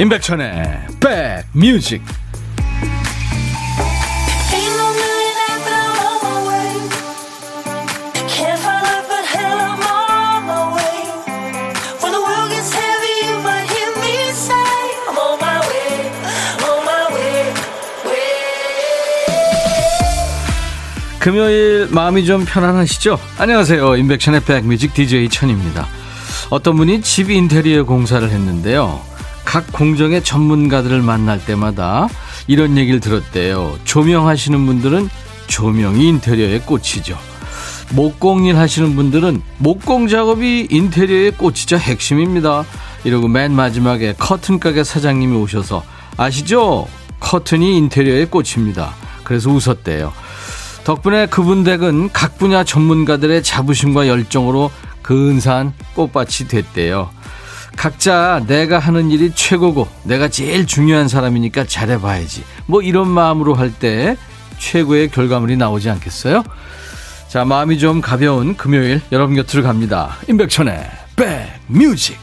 임백천의 백뮤직 금요일 마음이 좀 편안하시죠? 안녕하세요. 임백천의 백뮤직 DJ 천입니다. 어떤 분이 집 인테리어 공사를 했는데요. 각 공정의 전문가들을 만날 때마다 이런 얘기를 들었대요. 조명하시는 분들은 조명이 인테리어의 꽃이죠. 목공일 하시는 분들은 목공 작업이 인테리어의 꽃이자 핵심입니다. 이러고 맨 마지막에 커튼 가게 사장님이 오셔서 아시죠? 커튼이 인테리어의 꽃입니다. 그래서 웃었대요. 덕분에 그분 댁은 각 분야 전문가들의 자부심과 열정으로 근사한 꽃밭이 됐대요. 각자 내가 하는 일이 최고고 내가 제일 중요한 사람이니까 잘해봐야지. 뭐 이런 마음으로 할 때 최고의 결과물이 나오지 않겠어요? 자, 마음이 좀 가벼운 금요일 여러분 곁으로 갑니다. 임백천의 백뮤직.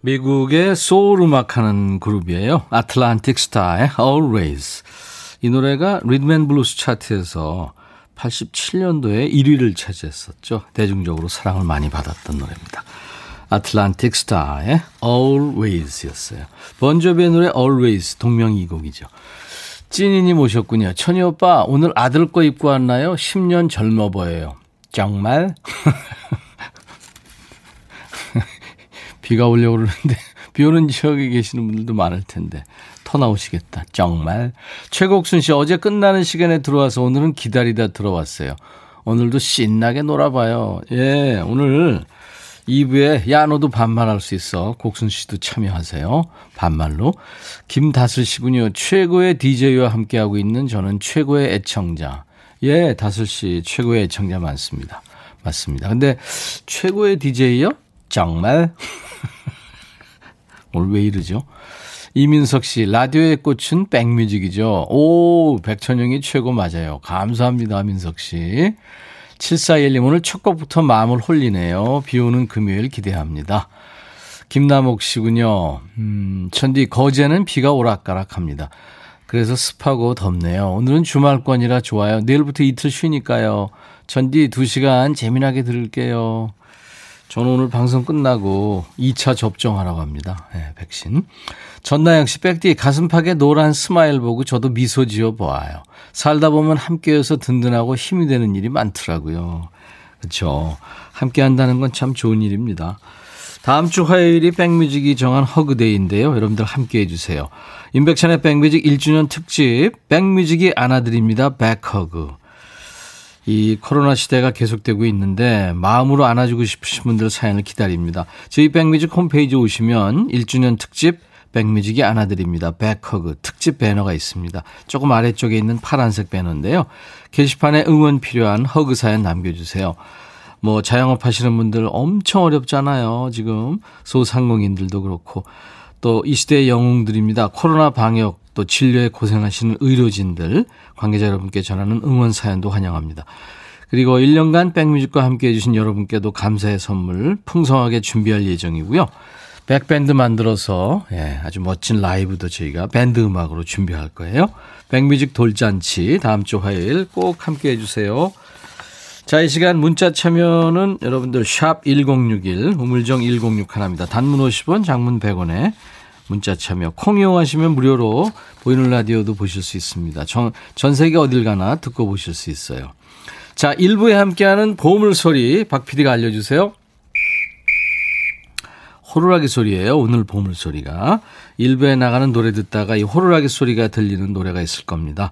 미국의 소울 음악하는 그룹이에요. Atlantic Starr의 Always. 이 노래가 리듬 앤 블루스 차트에서 87년도에 1위를 차지했었죠. 대중적으로 사랑을 많이 받았던 노래입니다. 아틀란틱 스타의 Always였어요. 번조비의 노래 Always 동명이곡이죠. 찐이님 오셨군요. 천희 오빠 오늘 아들 거 입고 왔나요? 10년 젊어 보여요. 정말? 비가 오려고 그러는데 비 오는 지역에 계시는 분들도 많을 텐데 터 나오시겠다. 정말. 최국순 씨 어제 끝나는 시간에 들어와서 오늘은 기다리다 들어왔어요. 오늘도 신나게 놀아봐요. 예, 오늘 2부에 야 너도 반말할 수 있어. 곡순 씨도 참여하세요. 반말로. 김다슬 씨군요. 최고의 DJ와 함께하고 있는 저는 최고의 애청자. 예, 다슬 씨 최고의 애청자 많습니다. 맞습니다. 근데 최고의 DJ요? 정말? 오늘 왜 이러죠? 이민석 씨, 라디오의 꽃은 백뮤직이죠. 오, 백천영이 최고 맞아요. 감사합니다, 민석 씨. 7421님, 오늘 첫 곡부터 마음을 홀리네요. 비 오는 금요일 기대합니다. 김남옥 씨군요. 음, 천디, 거제는 비가 오락가락 합니다. 그래서 습하고 덥네요. 오늘은 주말권이라 좋아요. 내일부터 이틀 쉬니까요. 천디, 2시간 재미나게 들을게요. 저는 오늘 방송 끝나고 2차 접종하러 갑니다. 네, 백신. 전나영 씨, 백디 가슴팍에 노란 smile 보고 저도 미소 지어 보아요. 살다 보면 함께여서 든든하고 힘이 되는 일이 많더라고요. 그렇죠. 함께 한다는 건 참 좋은 일입니다. 다음 주 화요일이 백뮤직이 정한 Hug Day인데요. 여러분들 함께 해주세요. 임백천의 백뮤직 1주년 특집 백뮤직이 안아드립니다. back hug. 이 코로나 시대가 계속되고 있는데 마음으로 안아주고 싶으신 분들 사연을 기다립니다. 저희 백뮤직 홈페이지 오시면 1주년 특집 백뮤직이 안아드립니다. back hug 특집 배너가 있습니다. 조금 아래쪽에 있는 파란색 배너인데요. 게시판에 응원 필요한 hug 사연 남겨주세요. 뭐 자영업 하시는 분들 엄청 어렵잖아요. 지금 소상공인들도 그렇고 또 이 시대의 영웅들입니다. 코로나 방역 또 진료에 고생하시는 의료진들 관계자 여러분께 전하는 응원 사연도 환영합니다. 그리고 1년간 백뮤직과 함께 해주신 여러분께도 감사의 선물 풍성하게 준비할 예정이고요. 백밴드 만들어서 예, 아주 멋진 라이브도 저희가 밴드 음악으로 준비할 거예요. 백뮤직 돌잔치 다음 주 화요일 꼭 함께 해주세요. 자, 이 시간 문자 참여는 여러분들 샵 1061, 우물정 1061입니다. 단문 50원, 장문 100원에 문자 참여. 콩 이용하시면 무료로 보이는 라디오도 보실 수 있습니다. 전, 전 세계 어딜 가나 듣고 보실 수 있어요. 자, 1부에 함께하는 보물 소리 박 PD가 알려주세요. 호루라기 소리예요. 오늘 보물 소리가. 1부에 나가는 노래 듣다가 이 호루라기 소리가 들리는 노래가 있을 겁니다.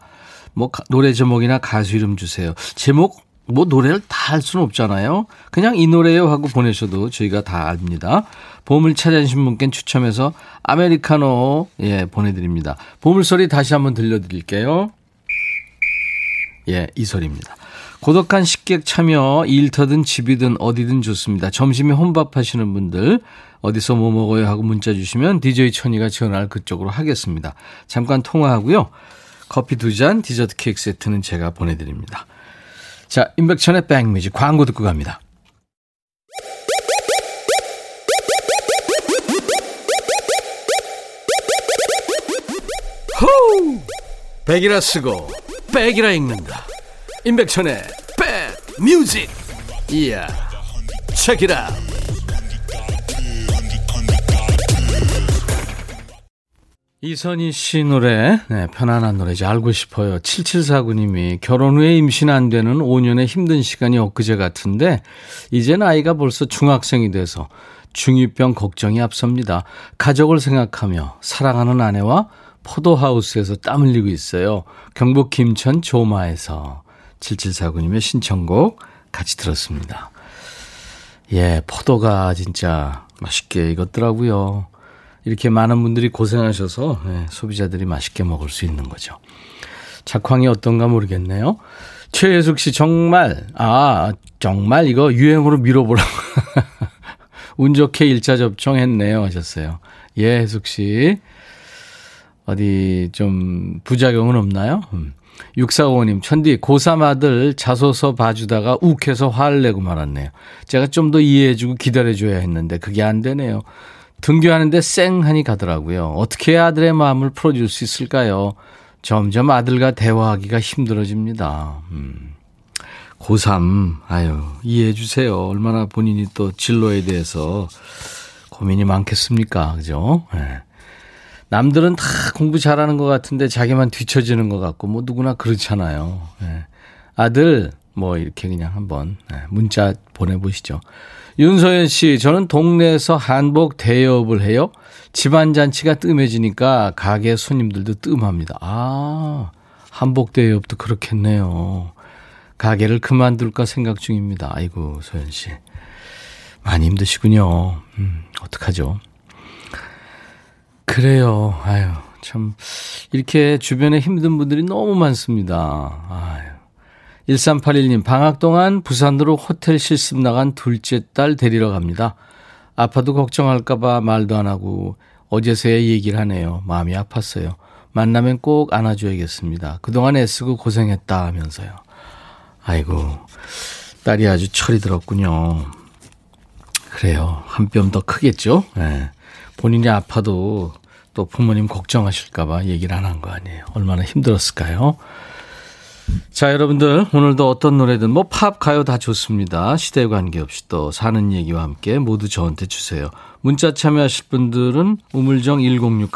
뭐 노래 제목이나 가수 이름 주세요. 제목 뭐 노래를 다 할 수는 없잖아요. 그냥 이 노래요 하고 보내셔도 저희가 다 압니다. 보물 찾아주신 분께 추첨해서 아메리카노 예 보내드립니다. 보물 소리 다시 한번 들려드릴게요. 예, 이 소리입니다. 고독한 식객 참여 일터든 집이든 어디든 좋습니다. 점심에 혼밥 하시는 분들 어디서 뭐 먹어요 하고 문자 주시면 DJ 천이가 전화를 그쪽으로 하겠습니다. 잠깐 통화하고요. 커피 두 잔, 디저트 케이크 세트는 제가 보내드립니다. 자, 임백천의 백뮤직 광고 듣고 갑니다. 호우! 백이라 쓰고 백이라 읽는다. 임백천의 백 뮤직. 이야. 책이라. 이선희 씨 노래, 네, 편안한 노래지 알고 싶어요. 7749님이 결혼 후에 임신 안 되는 5년의 힘든 시간이 엊그제 같은데, 이젠 아이가 벌써 중학생이 돼서 중이병 걱정이 앞섭니다. 가족을 생각하며 사랑하는 아내와 포도하우스에서 땀 흘리고 있어요. 경북 김천 조마에서 7749님의 신청곡 같이 들었습니다. 예, 포도가 진짜 맛있게 익었더라고요. 이렇게 많은 분들이 고생하셔서 예, 소비자들이 맛있게 먹을 수 있는 거죠. 작황이 어떤가 모르겠네요. 최혜숙 씨 정말 아 정말 이거 유행으로 밀어보라고 운 좋게 일자 접종했네요 하셨어요. 예, 혜숙 씨 어디 좀 부작용은 없나요? 음. 6455님, 천디, 고3 아들 자소서 봐주다가 욱해서 화를 내고 말았네요. 제가 좀 더 이해해주고 기다려줘야 했는데 그게 안 되네요. 등교하는데 쌩하니 가더라고요. 어떻게 아들의 마음을 풀어줄 수 있을까요? 점점 아들과 대화하기가 힘들어집니다. 음. 고3, 아유, 이해해 주세요. 얼마나 본인이 또 진로에 대해서 고민이 많겠습니까? 그죠? 네. 남들은 다 공부 잘하는 것 같은데 자기만 뒤처지는 것 같고, 뭐 누구나 그렇잖아요. 네. 아들, 뭐 이렇게 그냥 한번 네, 문자 보내보시죠. 윤서연 씨, 저는 동네에서 한복 대여업을 해요. 집안 잔치가 뜸해지니까 가게 손님들도 뜸합니다. 아, 한복 대여업도 그렇겠네요. 가게를 그만둘까 생각 중입니다. 아이고, 소연 씨. 많이 힘드시군요. 음, 어떡하죠? 그래요. 아유, 참, 이렇게 주변에 힘든 분들이 너무 많습니다. 아유. 1381님, 방학 동안 부산으로 호텔 실습 나간 둘째 딸 데리러 갑니다. 아파도 걱정할까봐 말도 안 하고 어제서야 얘기를 하네요. 마음이 아팠어요. 만나면 꼭 안아줘야겠습니다. 그동안 애쓰고 고생했다 하면서요. 아이고, 딸이 아주 철이 들었군요. 그래요. 한 뼘 더 크겠죠? 네. 본인이 아파도 또 부모님 걱정하실까봐 얘기를 안 한 거 아니에요. 얼마나 힘들었을까요? 자, 여러분들, 오늘도 어떤 노래든 뭐 팝, 가요 다 좋습니다. 시대에 관계없이 또 사는 얘기와 함께 모두 저한테 주세요. 문자 참여하실 분들은 우물정 1061,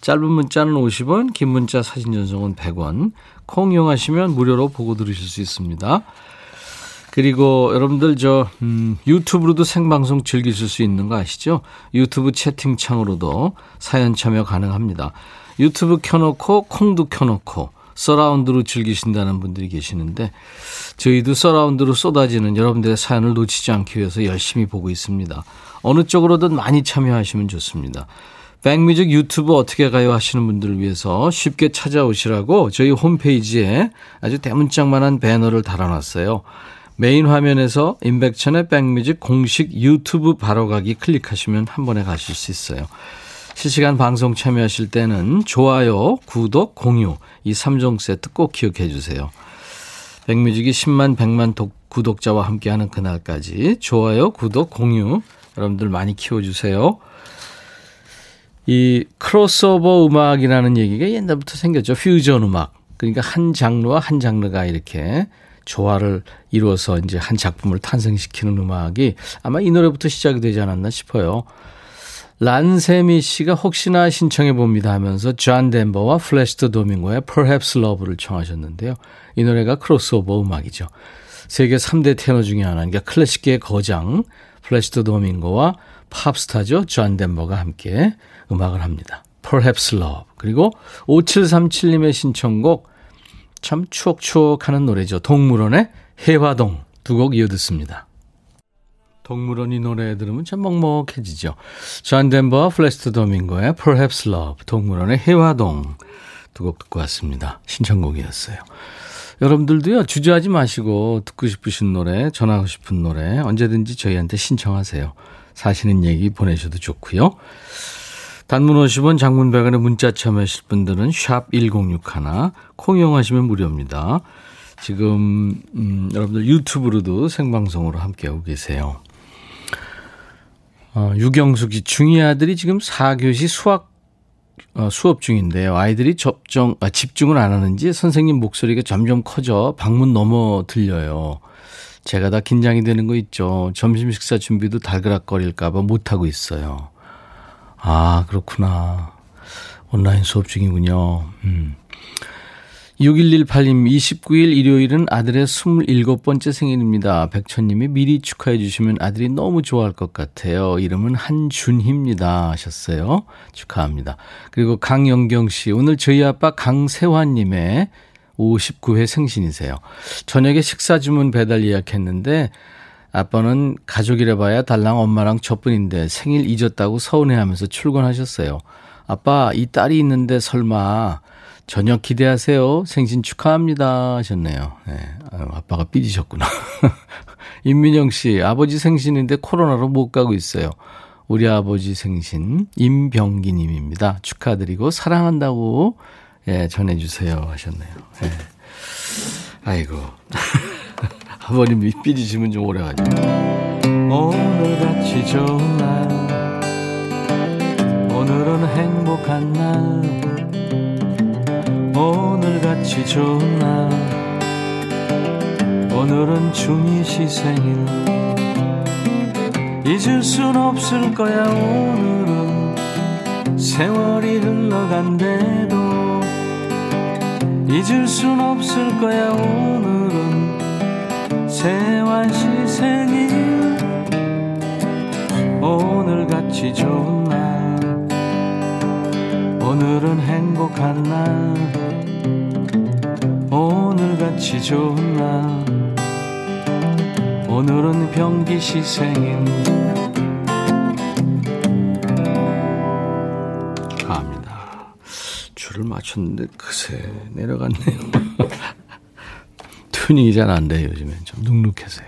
짧은 문자는 50원, 긴 문자 사진 전송은 100원, 콩 이용하시면 무료로 보고 들으실 수 있습니다. 그리고 여러분들 저 음, 유튜브로도 생방송 즐기실 수 있는 거 아시죠? 유튜브 채팅창으로도 사연 참여 가능합니다. 유튜브 켜놓고 콩도 켜놓고 서라운드로 즐기신다는 분들이 계시는데 저희도 서라운드로 쏟아지는 여러분들의 사연을 놓치지 않기 위해서 열심히 보고 있습니다. 어느 쪽으로든 많이 참여하시면 좋습니다. 백뮤직 유튜브 어떻게 가요 하시는 분들을 위해서 쉽게 찾아오시라고 저희 홈페이지에 아주 대문짝만한 배너를 달아놨어요. 메인 화면에서 임백천의 백뮤직 공식 유튜브 바로가기 클릭하시면 한 번에 가실 수 있어요. 실시간 방송 참여하실 때는 좋아요, 구독, 공유 이 3종 세트 꼭 기억해 주세요. 백뮤직이 10만 100만 독, 구독자와 함께하는 그날까지 좋아요, 구독, 공유 여러분들 많이 키워주세요. 이 크로스오버 음악이라는 얘기가 옛날부터 생겼죠. 퓨전 음악. 그러니까 한 장르와 한 장르가 이렇게 조화를 이루어서 이제 한 작품을 탄생시키는 음악이 아마 이 노래부터 시작이 되지 않았나 싶어요. 란세미 씨가 혹시나 신청해 봅니다 하면서 존 덴버와 플라시도 도밍고의 Perhaps Love를 청하셨는데요. 이 노래가 크로스오버 음악이죠. 세계 3대 테너 중에 하나, 그러니까 클래식계의 거장 플라시도 도밍고와 팝스타죠. 존 덴버가 함께 음악을 합니다. Perhaps Love. 그리고 5737님의 신청곡 참 추억추억하는 노래죠. 동물원의 혜화동 두 곡 이어 듣습니다. 동물원 이 노래 들으면 참 먹먹해지죠. 존 덴버와 플라시도 도밍고의 Perhaps Love, 동물원의 혜화동 두 곡 듣고 왔습니다. 신청곡이었어요. 여러분들도요, 주저하지 마시고 듣고 싶으신 노래, 전하고 싶은 노래 언제든지 저희한테 신청하세요. 사시는 얘기 보내셔도 좋고요. 단문 50원 장문 100원에 문자 참여하실 분들은 샵 1061, 콩 이용하시면 무료입니다. 지금 음, 여러분들 유튜브로도 생방송으로 함께하고 계세요. 어, 유경숙 이 중이 아들이 지금 4교시 수학 어, 수업 중인데요. 아이들이 접종, 아, 집중을 안 하는지 선생님 목소리가 점점 커져 방문 넘어 들려요. 제가 다 긴장이 되는 거 있죠. 점심 식사 준비도 달그락거릴까봐 못하고 있어요. 아, 그렇구나. 온라인 수업 중이군요. 음. 6118님, 29일 일요일은 아들의 27번째 생일입니다. 백천님이 미리 축하해 주시면 아들이 너무 좋아할 것 같아요. 이름은 한준희입니다. 하셨어요. 축하합니다. 그리고 강영경 씨, 오늘 저희 아빠 강세환님의 59회 생신이세요. 저녁에 식사 주문 배달 예약했는데 아빠는 가족이라 봐야 달랑 엄마랑 저뿐인데 생일 잊었다고 서운해하면서 출근하셨어요. 아빠, 이 딸이 있는데 설마 저녁 기대하세요. 생신 축하합니다. 하셨네요. 네. 아빠가 삐지셨구나. 임민영 씨, 아버지 생신인데 코로나로 못 가고 있어요. 우리 아버지 생신, 임병기 님입니다. 축하드리고 사랑한다고 예, 전해 주세요. 하셨네요. 예. 아이고. 아버님이 삐지시면 좀 오래가죠. 오늘같이 좋은 날, 오늘은 행복한 날, 오늘같이 좋은 날 오늘은 중이 시 생일 잊을 순 없을 거야 오늘은 세월이 흘러간대도 잊을 순 없을 거야 오늘은 세환 시 생일 오늘같이 좋은 날. 오늘은 행복한 날. 오늘같이 좋은 날. 오늘은 병기 시 생일 갑니다. 줄을 맞췄는데 그새 내려갔네요 튜닝이 잘 안 돼요 요즘엔 좀 눅눅해서요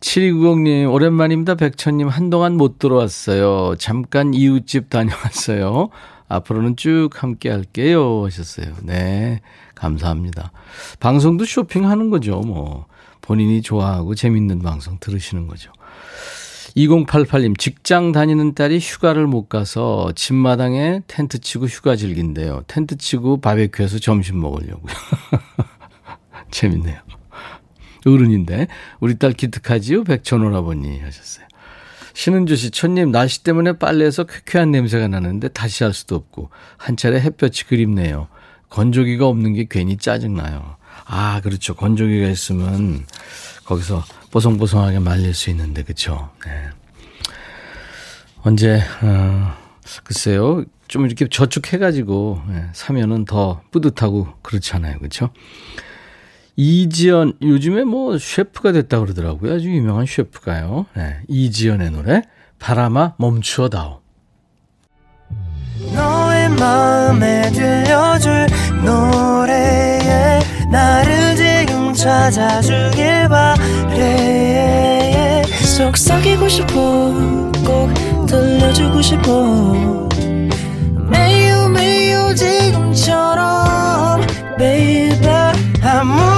7290님, 오랜만입니다. 백천님, 한동안 못 들어왔어요. 잠깐 이웃집 다녀왔어요. 앞으로는 쭉 함께 할게요. 하셨어요. 네. 감사합니다. 방송도 쇼핑하는 거죠. 뭐. 본인이 좋아하고 재밌는 방송 들으시는 거죠. 2088님, 직장 다니는 딸이 휴가를 못 가서 집마당에 텐트 치고 휴가 즐긴대요. 텐트 치고 바베큐해서 점심 먹으려고요. 재밌네요. 어른인데, 우리 딸 기특하지요? 백천원 아버님 하셨어요. 신은주 씨, 천님, 날씨 때문에 빨래에서 쾌쾌한 냄새가 나는데 다시 할 수도 없고, 한 차례 햇볕이 그립네요. 건조기가 없는 게 괜히 짜증나요. 아, 그렇죠. 건조기가 있으면 거기서 뽀송뽀송하게 말릴 수 있는데, 그쵸. 네. 언제, 어, 글쎄요. 좀 이렇게 저축해가지고, 네, 사면은 더 뿌듯하고 그렇잖아요. 그쵸. 이지연, 요즘에 뭐 셰프가 됐다고 그러더라고요. 아주 유명한 셰프가요. 네, 이지연의 노래, 바람아 멈추어다오. 너의 마음에 들려줄 노래에 나를 지금 찾아주길 바래 속삭이고 싶어 꼭 들려주고 싶어 매우 매우 지금처럼 baby 아무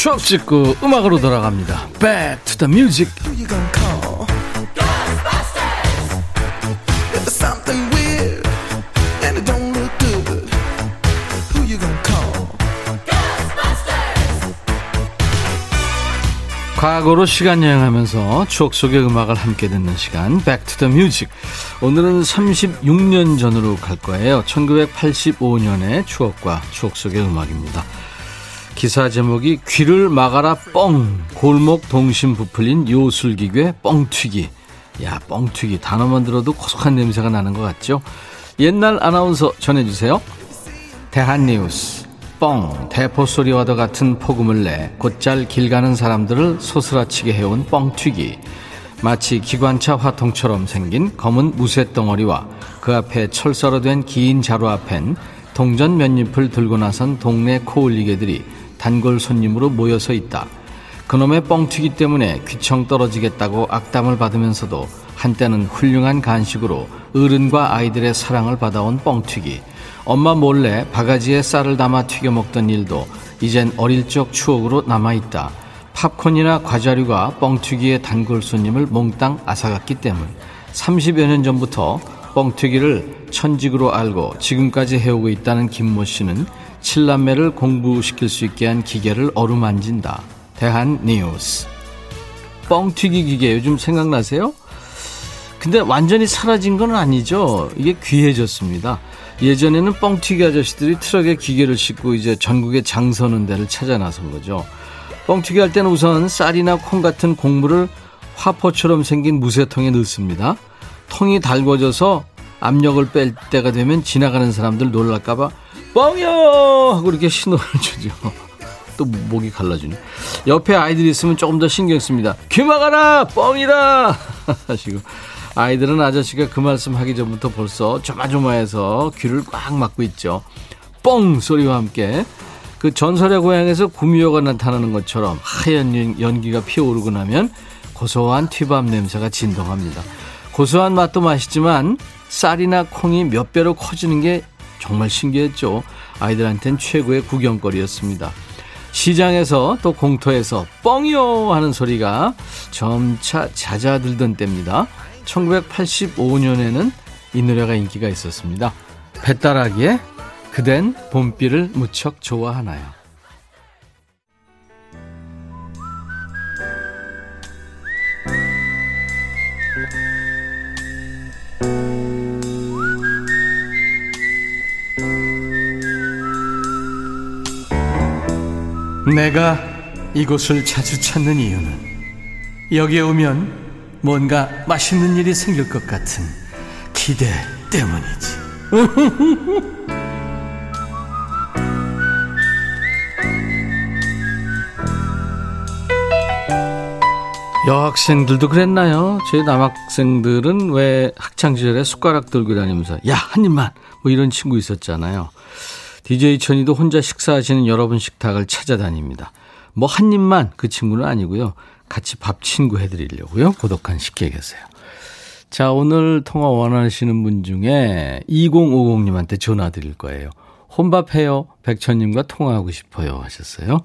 추억 찍고 음악으로 돌아갑니다. Back to the music. 과거로 시간 여행하면서 추억 속의 음악을 함께 듣는 시간 Back to the Music. 오늘은 36년 전으로 갈 거예요. 1985년의 추억과 추억 속의 음악입니다 기사 제목이 귀를 막아라 뻥. 골목 동심 부풀린 요술기괴 뻥튀기. 야 뻥튀기. 단어만 들어도 고속한 냄새가 나는 것 같죠? 옛날 아나운서 전해주세요. 대한뉴스. 뻥, 대포 소리와도 같은 폭음을 내 곧잘 길 가는 사람들을 소스라치게 해온 뻥튀기. 마치 기관차 화통처럼 생긴 검은 무쇠 덩어리와 그 앞에 철사로 된 긴 자루 앞엔 동전 몇 잎을 들고 나선 동네 코올리개들이 단골 손님으로 모여서 있다. 그놈의 뻥튀기 때문에 귀청 떨어지겠다고 악담을 받으면서도 한때는 훌륭한 간식으로 어른과 아이들의 사랑을 받아온 뻥튀기. 엄마 몰래 바가지에 쌀을 담아 튀겨 먹던 일도 이젠 어릴 적 추억으로 남아있다. 팝콘이나 과자류가 뻥튀기의 단골 손님을 몽땅 앗아갔기 때문. 30여 년 전부터 뻥튀기를 천직으로 알고 지금까지 해오고 있다는 김모 씨는 칠남매를 공부시킬 수 있게 한 기계를 어루만진다. 대한 뉴스. 뻥튀기 기계 요즘 생각나세요? 근데 완전히 사라진 건 아니죠. 이게 귀해졌습니다. 예전에는 뻥튀기 아저씨들이 트럭에 기계를 싣고 이제 전국에 장 서는 데를 찾아 나선 거죠. 뻥튀기 할 때는 우선 쌀이나 콩 같은 곡물을 화포처럼 생긴 무쇠통에 넣습니다. 통이 달궈져서 압력을 뺄 때가 되면 지나가는 사람들 놀랄까봐 뻥이요! 하고 이렇게 신호를 주죠. 또 목이 갈라지네. 옆에 아이들이 있으면 조금 더 신경 씁니다. 귀 막아라! 뻥이다! 하시고. 아이들은 아저씨가 그 말씀 하기 전부터 벌써 조마조마해서 귀를 꽉 막고 있죠. 뻥! 소리와 함께 그 전설의 고향에서 구미호가 나타나는 것처럼 하얀 연기가 피어오르고 나면 고소한 튀밥 냄새가 진동합니다. 고소한 맛도 맛있지만 쌀이나 콩이 몇 배로 커지는 게 정말 신기했죠. 아이들한텐 최고의 구경거리였습니다. 시장에서 또 공터에서 뻥이요 하는 소리가 점차 잦아들던 때입니다. 1985년에는 이 노래가 인기가 있었습니다. 배따라기에 그댄 봄비를 무척 좋아하나요? 내가 이곳을 자주 찾는 이유는 여기에 오면 뭔가 맛있는 일이 생길 것 같은 기대 때문이지. 여학생들도 그랬나요? 제 남학생들은 왜 학창시절에 숟가락 들고 다니면서 야, 한 입만! 뭐 이런 친구 있었잖아요. DJ 천이도 혼자 식사하시는 여러분 식탁을 찾아다닙니다. 뭐 한 입만 그 친구는 아니고요. 같이 밥 친구 해드리려고요. 고독한 식객 계세요. 자, 오늘 통화 원하시는 분 중에 2050님한테 전화 드릴 거예요. 혼밥해요. 백천님과 통화하고 싶어요. 하셨어요.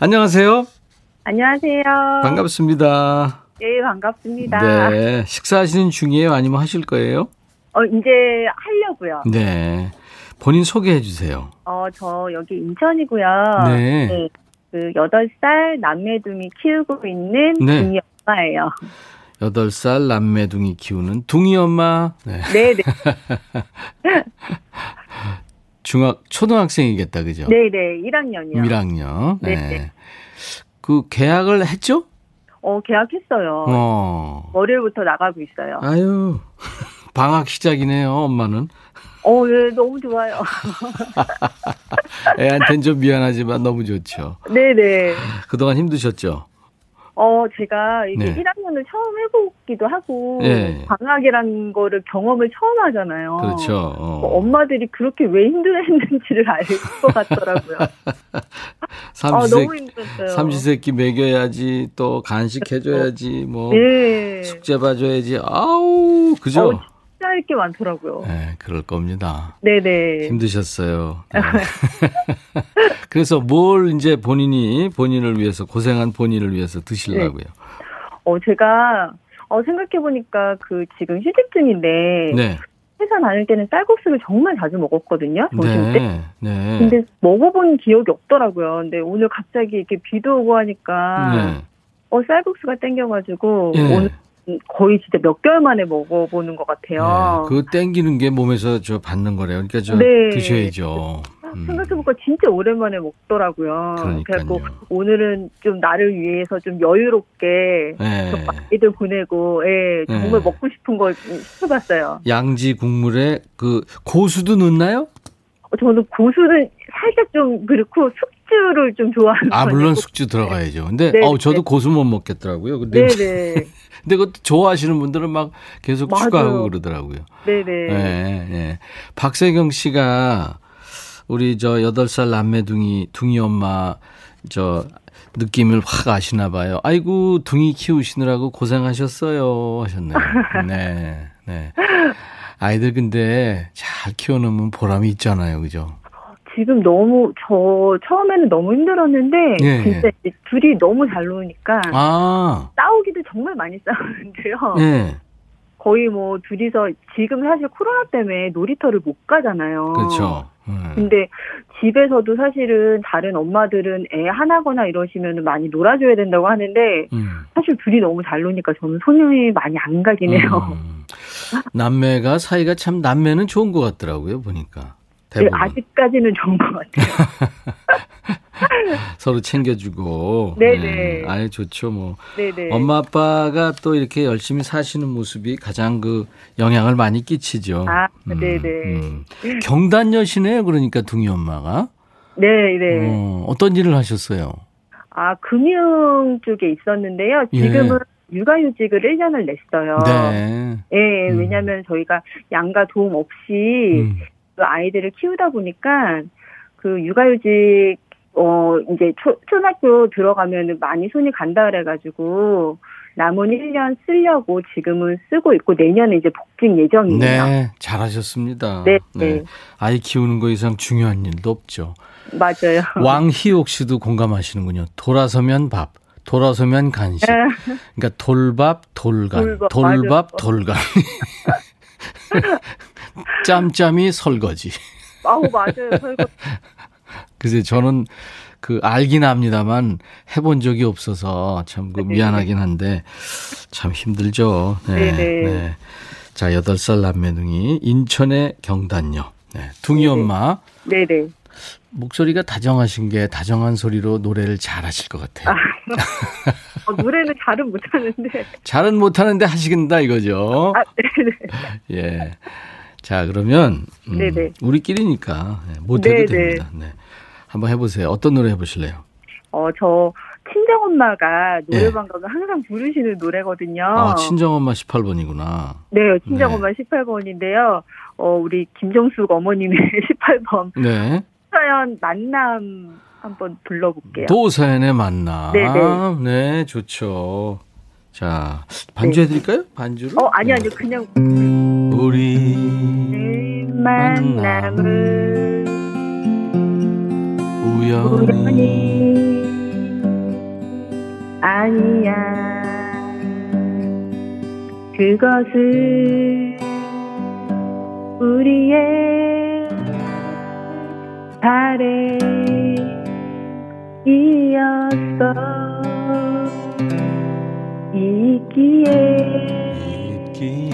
안녕하세요. 안녕하세요. 반갑습니다. 네, 반갑습니다. 네. 식사하시는 중이에요? 아니면 하실 거예요? 어, 이제 하려고요. 네. 본인 소개해 주세요. 어, 저 여기 인천이고요. 네. 네. 그 8살 남매둥이 키우고 있는 네. 둥이 엄마예요. 8살 남매둥이 키우는 둥이 엄마. 네. 네, 네. 중학 초등학생이겠다. 그죠? 네, 네. 1학년이요. 1학년. 네. 네. 그 계약을 했죠? 어, 계약했어요. 어. 월요일부터 나가고 있어요. 아유. 방학 시작이네요, 엄마는. 어, 예, 너무 좋아요. 애한테는 좀 미안하지만 너무 좋죠. 네네. 그동안 힘드셨죠? 어, 제가 이게 네. 1학년을 처음 해보기도 하고, 네. 방학이라는 거를 경험을 처음 하잖아요. 그렇죠. 어. 뭐 엄마들이 그렇게 왜 힘들었는지를 알 것 같더라고요. 삼시세, 아, 너무 힘들었어요. 삼시세끼 먹여야지, 또 간식 해줘야지, 뭐, 네. 숙제 봐줘야지, 아우, 그죠? 어, 쌓일 게 많더라고요. 네, 그럴 겁니다. 네네. 힘드셨어요. 네. 그래서 뭘 이제 본인이 본인을 위해서 고생한 본인을 위해서 드시려고요? 네. 어, 제가 어, 생각해 보니까 그 지금 휴직 중인데 네. 회사 다닐 때는 쌀국수를 정말 자주 먹었거든요. 점심 네, 때. 네. 근데 먹어본 기억이 없더라고요. 근데 오늘 갑자기 이렇게 비도 오고 하니까 네. 어 쌀국수가 땡겨가지고 네. 오늘 거의 진짜 몇 개월 만에 먹어보는 것 같아요. 네, 그 땡기는 게 몸에서 저 받는 거래요. 그러니까 저 네. 드셔야죠. 음. 생각해보니까 진짜 오랜만에 먹더라고요. 그래서 오늘은 좀 나를 위해서 좀 여유롭게 네. 아이들 보내고 예, 정말 네. 먹고 싶은 걸 시켜봤어요. 양지 국물에 그 고수도 넣나요? 어, 저는 고수는 살짝 좀 그렇고 숙 주를 좀 좋아하는 아 물론 숙주 들어가야죠. 근데 네, 어 저도 고수 못 먹겠더라고요. 근데 네네. 근데 그것도 좋아하시는 분들은 막 계속 맞아요. 추가하고 그러더라고요. 네네. 네, 네. 박세경 씨가 우리 저 여덟 살 남매둥이 둥이 엄마 저 느낌을 확 아시나 봐요. 아이고 둥이 키우시느라고 고생하셨어요 하셨네요. 네, 네. 아이들 근데 잘 키워놓으면 보람이 있잖아요, 그죠? 지금 너무 저 처음에는 너무 힘들었는데 예, 진짜 예. 둘이 너무 잘 노니까 아. 싸우기도 정말 많이 싸우는데요. 예. 거의 뭐 둘이서 지금 사실 코로나 때문에 놀이터를 못 가잖아요. 그렇죠. 음. 근데 집에서도 사실은 다른 엄마들은 애 하나거나 이러시면 많이 놀아줘야 된다고 하는데 음. 사실 둘이 너무 잘 노니까 저는 손이 많이 안 가긴 해요. 음. 남매가 사이가 참 남매는 좋은 것 같더라고요 보니까. 네, 대부분. 아직까지는 좋은 것 같아요. 서로 챙겨주고. 네네. 네, 아예 좋죠, 뭐. 네네. 엄마, 아빠가 또 이렇게 열심히 사시는 모습이 가장 그 영향을 많이 끼치죠. 아, 음, 네네. 음. 경단녀시네요, 그러니까 둥이 엄마가. 네네. 어, 어떤 일을 하셨어요? 아, 금융 쪽에 있었는데요. 지금은 예. 육아휴직을 1년을 냈어요. 네. 예, 음. 왜냐면 저희가 양가 도움 없이 음. 그 아이들을 키우다 보니까 그 육아휴직 어 이제 초, 초등학교 들어가면 많이 손이 간다 그래가지고 남은 1년 쓰려고 지금은 쓰고 있고 내년에 이제 복직 예정이에요. 네, 잘하셨습니다. 네, 네. 네. 아이 키우는 거 이상 중요한 일도 없죠. 맞아요. 왕희옥 씨도 공감하시는군요. 돌아서면 밥, 돌아서면 간식. 네. 그러니까 돌밥, 돌간, 돌밥, 돌밥 돌간. 짬짬이 설거지. 아우 맞아요 설거지. 글쎄 저는 그 알긴 합니다만 해본 적이 없어서 참그 네. 미안하긴 한데 참 힘들죠. 네. 네. 자 여덟 살 남매둥이 인천의 경단녀. 네. 둥이 네네. 엄마. 네네. 목소리가 다정하신 게 다정한 소리로 노래를 잘하실 것 같아요. 아, 어, 노래는 잘은 못하는데. 잘은 못하는데 하시긴다 이거죠. 아, 네네. 예. 자, 그러면 음, 네네. 우리끼리니까 네, 못해도 됩니다. 네. 한번 해보세요. 어떤 노래 해보실래요? 어, 저 친정 엄마가 노래방 예. 가면 항상 부르시는 노래거든요. 아, 친정 엄마 18번이구나. 네, 친정 엄마 네. 18번인데요. 어, 우리 김정숙 어머님의 18번. 네. 사연 만남 한번 불러볼게요. 도사연의 만남. 네네. 네, 좋죠. 자, 반주해드릴까요? 반주로? 어, 아니, 아니요. 그냥. 우리 만남은 우연히 아니야. 그것은 우리의 바램이었어. 있기에 있기에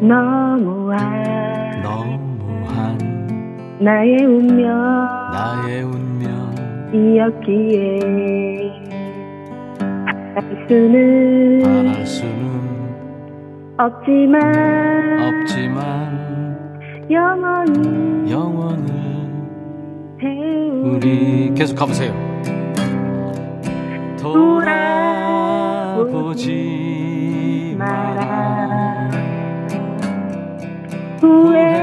너무한 너무한 나의 운명 나의 운명이었기에 할 수는 할 수는 없지만 없지만 영원히 영원히 우리 계속 가보세요. 돌아 보지 마라. 후회하지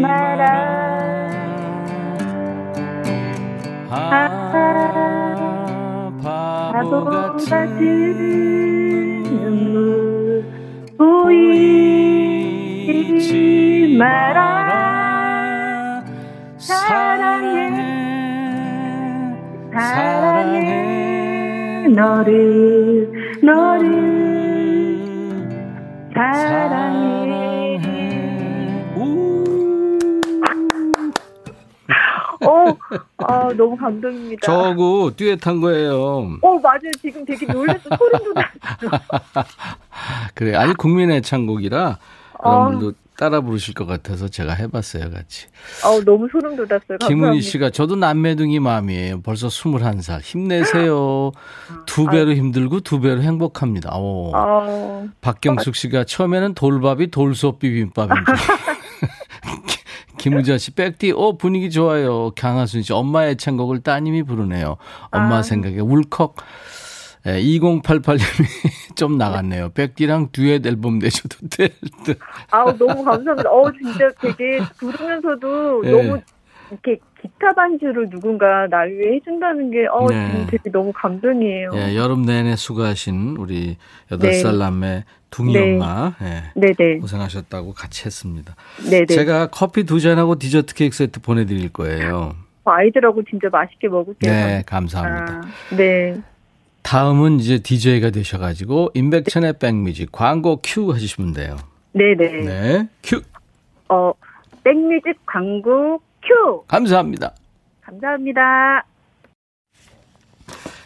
마라. 아, 바보 같은 눈물 보이지 마라 사랑해 너를 너를 사랑해. 어, 아, 너무 감동입니다. 저하고 듀엣한 거예요. 어, 맞아요. 지금 되게 놀라서 소름 돋았어. 그래, 아니 국민 애창곡이라 여러분도 어. 따라 부르실 것 같아서 제가 해봤어요, 같이. 어, 너무 소름 돋았어요. 김은희 씨가 저도 남매둥이 마음이에요. 벌써 21살. 힘내세요. 두 배로 힘들고 두 배로 행복합니다. 오. 어. 박경숙 씨가 처음에는 돌밥이 돌솥 비빔밥인 줄. 김우자 씨, 백디, 어, 분위기 좋아요. 강하순 씨, 엄마의 애창곡을 따님이 부르네요. 엄마 아. 생각에 울컥. 예, 2088님이 좀 나갔네요. 백디랑 듀엣 앨범 내셔도 될 듯. 아우, 너무 감사합니다. 어, 진짜 되게 부르면서도 예. 너무 이렇게 기타 반주를 누군가 날 위해 해준다는 게, 어, 네. 되게 너무 감동이에요. 예, 여름 내내 수고하신 우리 8살 네. 남매 둥이 네. 엄마. 예, 네네. 고생하셨다고 같이 했습니다. 네네. 제가 커피 두 잔하고 디저트 케이크 세트 보내드릴 거예요. 아이들하고 진짜 맛있게 먹을게요. 네, 감사합니다. 아, 네. 다음은 이제 DJ가 되셔가지고 임백천의 백뮤직 광고 큐 하시면 돼요. 네네. 네, 큐. 어, 백뮤직 광고 큐. 감사합니다. 감사합니다.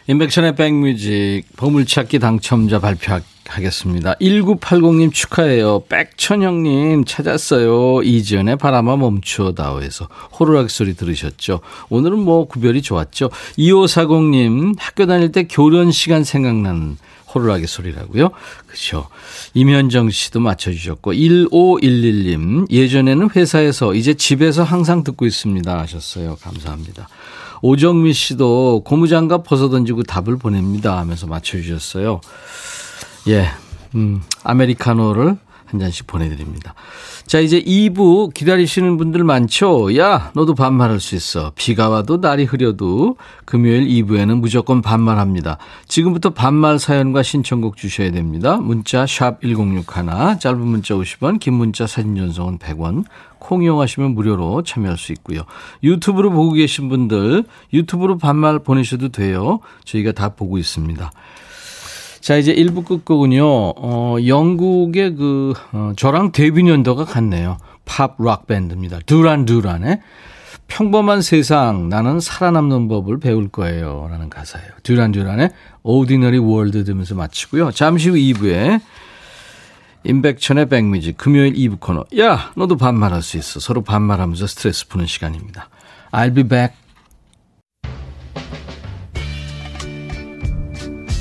임백천의 백뮤직 보물찾기 당첨자 발표하겠습니다. 1980님 축하해요. 백천형님 찾았어요. 이지연의 바람아 멈추어다오에서 호루라기 소리 들으셨죠? 오늘은 뭐 구별이 좋았죠? 2540님 학교 다닐 때 교련 시간 생각나는 호루라기 소리라고요. 그렇죠. 임현정 씨도 맞춰주셨고 1511님 예전에는 회사에서 이제 집에서 항상 듣고 있습니다 하셨어요. 감사합니다. 오정미 씨도 고무장갑 벗어던지고 답을 보냅니다 하면서 맞춰주셨어요. 예, 음, 아메리카노를 한 잔씩 보내드립니다. 자, 이제 2부 기다리시는 분들 많죠? 야, 너도 반말할 수 있어. 비가 와도 날이 흐려도 금요일 2부에는 무조건 반말합니다. 지금부터 반말 사연과 신청곡 주셔야 됩니다. 문자 샵 1061, 짧은 문자 50원, 긴 문자 사진 전송은 100원, 콩 이용하시면 무료로 참여할 수 있고요. 유튜브로 보고 계신 분들 유튜브로 반말 보내셔도 돼요. 저희가 다 보고 있습니다. 자, 이제 1부 끝곡은요, 어, 영국의 그, 어, 저랑 데뷔 연도가 같네요. 팝 락 밴드입니다. 두란 두란의 평범한 세상, 나는 살아남는 법을 배울 거예요. 라는 가사예요. 두란 두란의 Ordinary World 들으면서 마치고요. 잠시 후 2부에 임백천의 백미지 금요일 2부 코너. 야, 너도 반말할 수 있어. 서로 반말하면서 스트레스 푸는 시간입니다. I'll be back.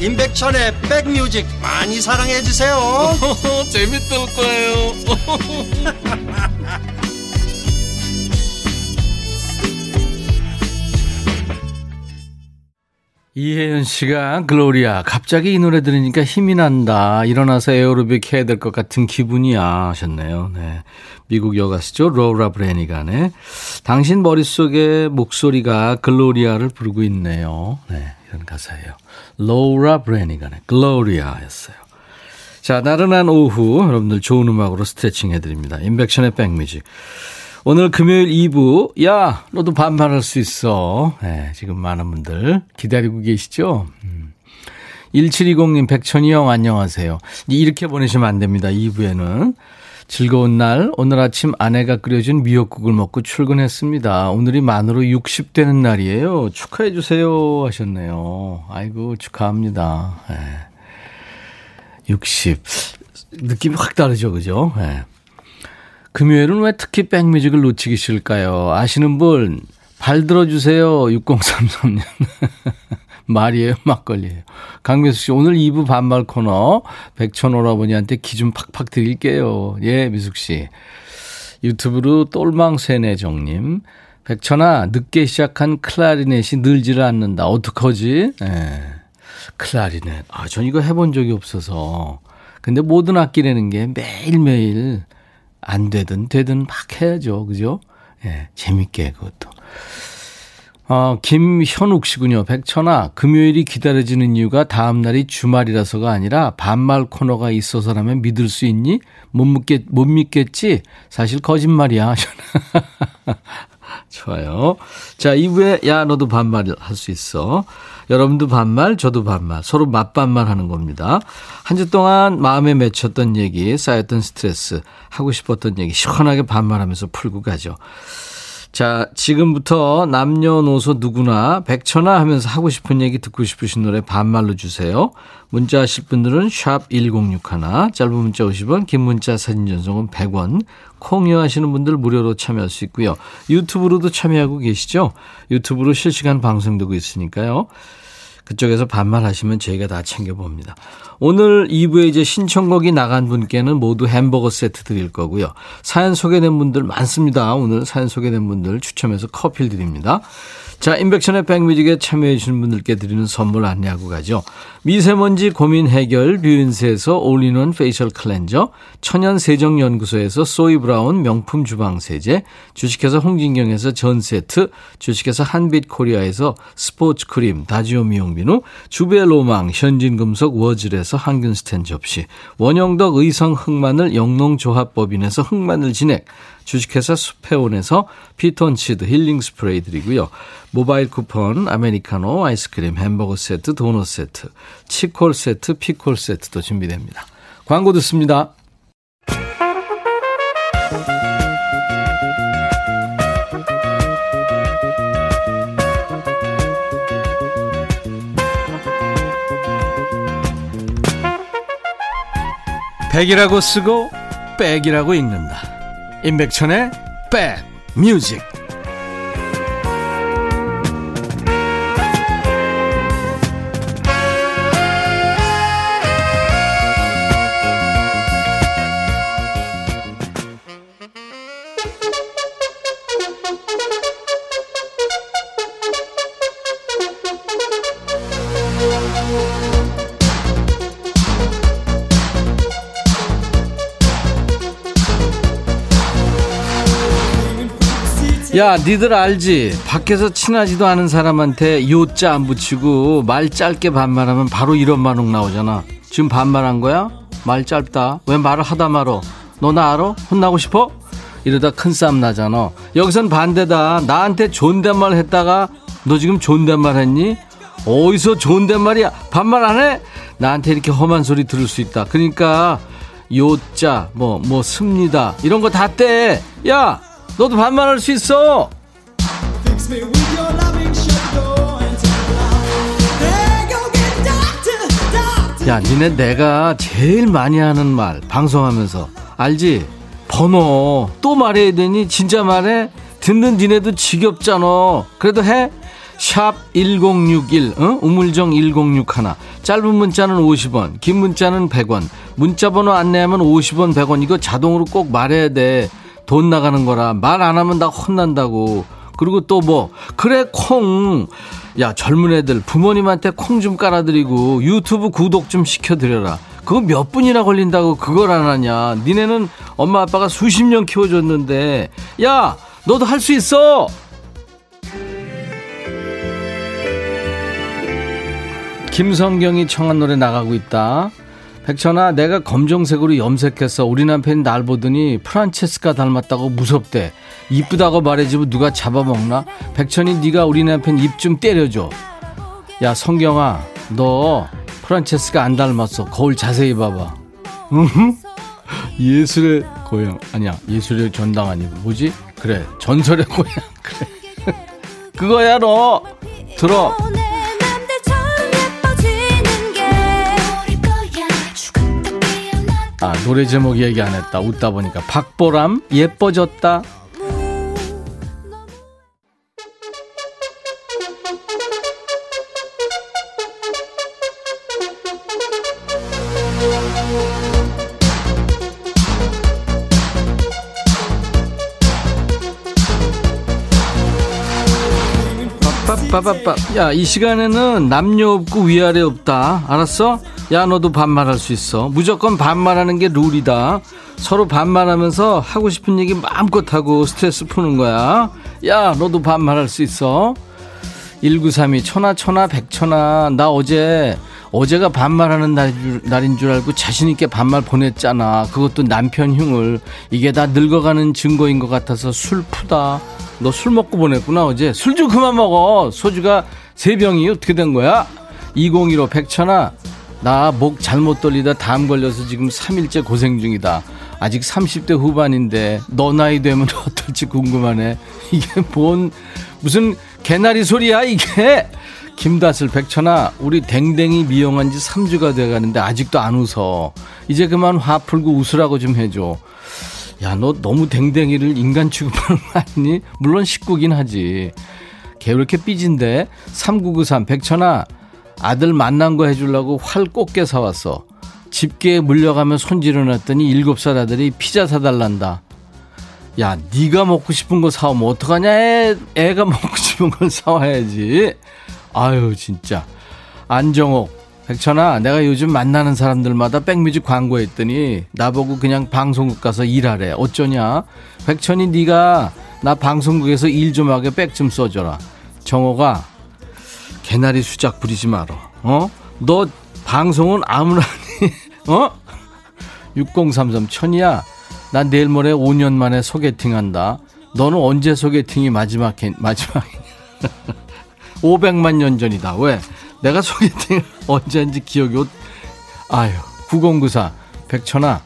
임백천의 백뮤직 많이 사랑해 주세요. 재밌을 거예요. 이혜연 씨가 글로리아 갑자기 이 노래 들으니까 힘이 난다. 일어나서 에어로빅 해야 될 것 같은 기분이야 하셨네요. 네. 미국 여가수죠. 로라 브래니건의 당신 머릿속에 목소리가 글로리아를 부르고 있네요. 네. 이런 가사예요. 로라 브래니건의 글로리아였어요. 자, 나른한 오후 여러분들 좋은 음악으로 스트레칭 해드립니다. 임백천의 백뮤직. 오늘 금요일 2부, 야, 너도 반말할 수 있어. 네, 지금 많은 분들 기다리고 계시죠? 음. 1720님, 백천이 형, 안녕하세요. 이렇게 보내시면 안 됩니다. 2부에는. 즐거운 날, 오늘 아침 아내가 끓여준 미역국을 먹고 출근했습니다. 오늘이 만으로 60 되는 날이에요. 축하해주세요. 하셨네요. 아이고, 축하합니다. 네. 60. 느낌이 확 다르죠, 그죠? 네. 금요일은 왜 특히 백뮤직을 놓치기 싫을까요? 아시는 분, 발 들어주세요. 6033년. 말이에요, 막걸리예요. 강미수 씨, 오늘 2부 반말 코너 백천 오라버니한테 기좀 팍팍 드릴게요. 예, 미숙 씨. 유튜브로 똘망세네정님. 백천아, 늦게 시작한 클라리넷이 늘지를 않는다. 어떡하지? 예. 클라리넷. 아, 전 이거 해본 적이 없어서. 근데 모든 악기라는 게 매일매일 안 되든 되든 막 해야죠. 그죠? 예, 재밌게 그것도. 어, 김현욱 씨군요. 백천아, 금요일이 기다려지는 이유가 다음 날이 주말이라서가 아니라 반말 코너가 있어서라면 믿을 수 있니? 못 믿겠, 못 믿겠지? 사실 거짓말이야. 좋아요. 자, 2부에, 야, 너도 반말 할 수 있어. 여러분도 반말, 저도 반말, 서로 맞반말 하는 겁니다. 한 주 동안 마음에 맺혔던 얘기, 쌓였던 스트레스, 하고 싶었던 얘기 시원하게 반말하면서 풀고 가죠. 자, 지금부터 남녀노소 누구나 백천아 하면서 하고 싶은 얘기 듣고 싶으신 노래 반말로 주세요. 문자 하실 분들은 샵 1061, 짧은 문자 50원, 긴 문자 사진 전송은 100원, 콩 이용하시는 분들 무료로 참여할 수 있고요. 유튜브로도 참여하고 계시죠? 유튜브로 실시간 방송되고 있으니까요. 그쪽에서 반말하시면 저희가 다 챙겨봅니다. 오늘 2부에 이제 신청곡이 나간 분께는 모두 햄버거 세트 드릴 거고요. 사연 소개된 분들 많습니다. 오늘 사연 소개된 분들 추첨해서 커피를 드립니다. 자, 임백천의 백뮤직에 참여해주신 분들께 드리는 선물 안내하고 가죠. 미세먼지 고민 해결 뷰인스에서 all-in-one facial cleanser, 천연 세정연구소에서 소이브라운 명품 주방세제, 주식회사 홍진경에서 전세트, 주식회사 한빛코리아에서 스포츠 크림, 다지오 미용비누, 주베로망, 현진금속 워즐에서 항균스텐 접시, 원형덕 의성 흑마늘 영농조합법인에서 흑마늘 진액, 주식회사 수페온에서 피톤치드 힐링 스프레이 드리고요. 모바일 쿠폰, 아메리카노, 아이스크림, 햄버거 세트, 도넛 세트, 치콜 세트, 피콜 세트도 준비됩니다. 광고 듣습니다. 백이라고 쓰고 백이라고 읽는다. 임백천의 백 뮤직 야, 니들 알지? 밖에서 친하지도 않은 사람한테 요자 안 붙이고 말 짧게 반말하면 바로 이런 반응 나오잖아. 지금 반말한 거야? 말 짧다. 왜 말을 하다 말어? 너 나 알아? 혼나고 싶어? 이러다 큰 싸움 나잖아. 여기선 반대다. 나한테 존댓말 했다가 너 지금 존댓말 했니? 어디서 존댓말이야? 반말 안 해? 나한테 이렇게 험한 소리 들을 수 있다. 그러니까 요자 뭐뭐 뭐 습니다. 이런 거 다 떼. 야, 너도 반말할 수 있어. 야, 니네 내가 제일 많이 하는 말 방송하면서 알지? 번호 또 말해야 되니 진짜 말해? 듣는 니네도 지겹잖아. 그래도 해? 샵 1061, 어? 우물정 1061. 짧은 문자는 50원, 긴 문자는 100원. 문자 번호 안내하면 50원, 100원. 이거 자동으로 꼭 말해야 돼. 돈 나가는 거라 말 안 하면 다 혼난다고. 그리고 또 뭐, 그래, 콩. 야, 젊은 애들 부모님한테 콩 좀 깔아드리고 유튜브 구독 좀 시켜드려라. 그거 몇 분이나 걸린다고 그걸 안 하냐. 니네는 엄마 아빠가 수십 년 키워줬는데, 야, 너도 할 수 있어! 김성경이 청한 노래 나가고 있다. 백천아, 내가 검정색으로 염색해서 우리 남편이 날 보더니 프란체스카 닮았다고 무섭대. 이쁘다고 말해주면 누가 잡아먹나? 백천이 네가 우리 남편 입 좀 때려줘. 야, 성경아, 너 프란체스카 안 닮았어. 거울 자세히 봐봐. 예술의 고향. 아니야, 예술의 전당 아니고. 뭐지? 그래, 전설의 고향. 그래. 그거야, 너. 들어. 아, 노래 제목 얘기 안 했다. 웃다 보니까. 박보람, 예뻐졌다. 빠빠빠. 야, 이 시간에는 남녀 없고 위아래 없다. 알았어? 야, 너도 반말할 수 있어. 무조건 반말하는 게 룰이다. 서로 반말하면서 하고 싶은 얘기 마음껏 하고 스트레스 푸는 거야. 야, 너도 반말할 수 있어. 1932, 천하, 천하, 백천하. 나 어제, 어제가 반말하는 날, 날인 줄 알고 자신있게 반말 보냈잖아. 그것도 남편 흉을. 이게 다 늙어가는 증거인 것 같아서 슬프다. 너 술 먹고 보냈구나, 어제. 술 좀 그만 먹어. 소주가 세 병이 어떻게 된 거야? 2015 백천아. 나 목 잘못 돌리다 담 걸려서 지금 3일째 고생 중이다. 아직 30대 후반인데 너 나이 되면 어떨지 궁금하네. 이게 뭔 무슨 개나리 소리야 이게. 김다슬 백천아 우리 댕댕이 미용한 지 3주가 돼가는데 아직도 안 웃어. 이제 그만 화 풀고 웃으라고 좀 해줘. 야 너 너무 댕댕이를 인간 취급하는 거 아니니? 물론 식구긴 하지. 걔 왜 이렇게 삐진데? 3993 백천아 아들 만난 거 해주려고 활 꽃게 사왔어. 집게에 물려가며 손질해 놨더니 일곱 살 아들이 피자 사달란다. 야, 네가 먹고 싶은 거 사오면 어떡하냐? 애, 애가 먹고 싶은 걸 사와야지. 아유, 진짜. 안정옥, 백천아, 내가 요즘 만나는 사람들마다 백뮤직 광고했더니 나보고 그냥 방송국 가서 일하래. 어쩌냐? 백천이 네가 나 방송국에서 일 좀 하게 백 좀 써줘라. 정호가 개나리 수작 부리지 마라. 어? 너 방송은 아무나 어? 6033 천이야. 난 내일 모레 5년 만에 소개팅 한다. 너는 언제 소개팅이 마지막 마지막 500만 년 전이다. 왜? 내가 소개팅을 언제 한지 기억이 오... 아유 9094 백천아